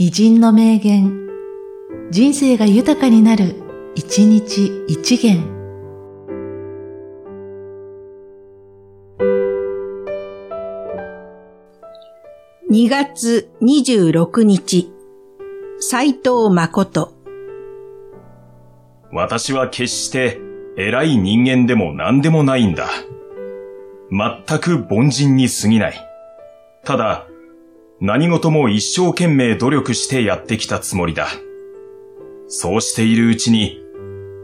偉人の名言、人生が豊かになる、一日一元。2月26日、斎藤誠。私は決して偉い人間でも何でもないんだ。全く凡人に過ぎない。ただ、何事も一生懸命努力してやってきたつもりだ。そうしているうちに、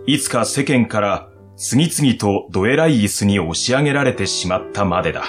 いつか世間から次々とどえらい椅子に押し上げられてしまったまでだ。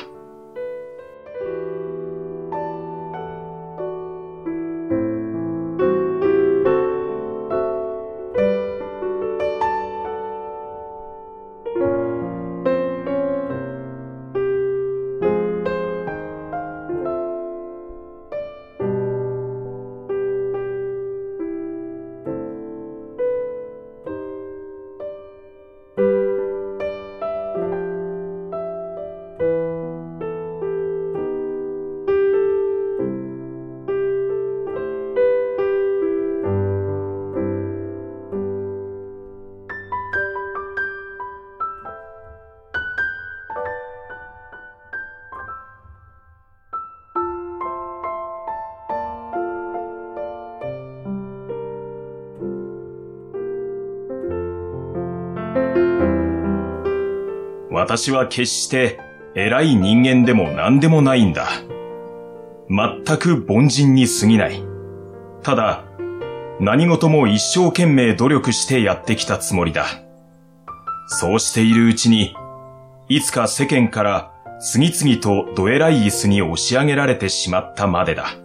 私は決して偉い人間でも何でもないんだ。全く凡人に過ぎない。ただ、何事も一生懸命努力してやってきたつもりだ。そうしているうちに、いつか世間から次々とどえらい椅子に押し上げられてしまったまでだ。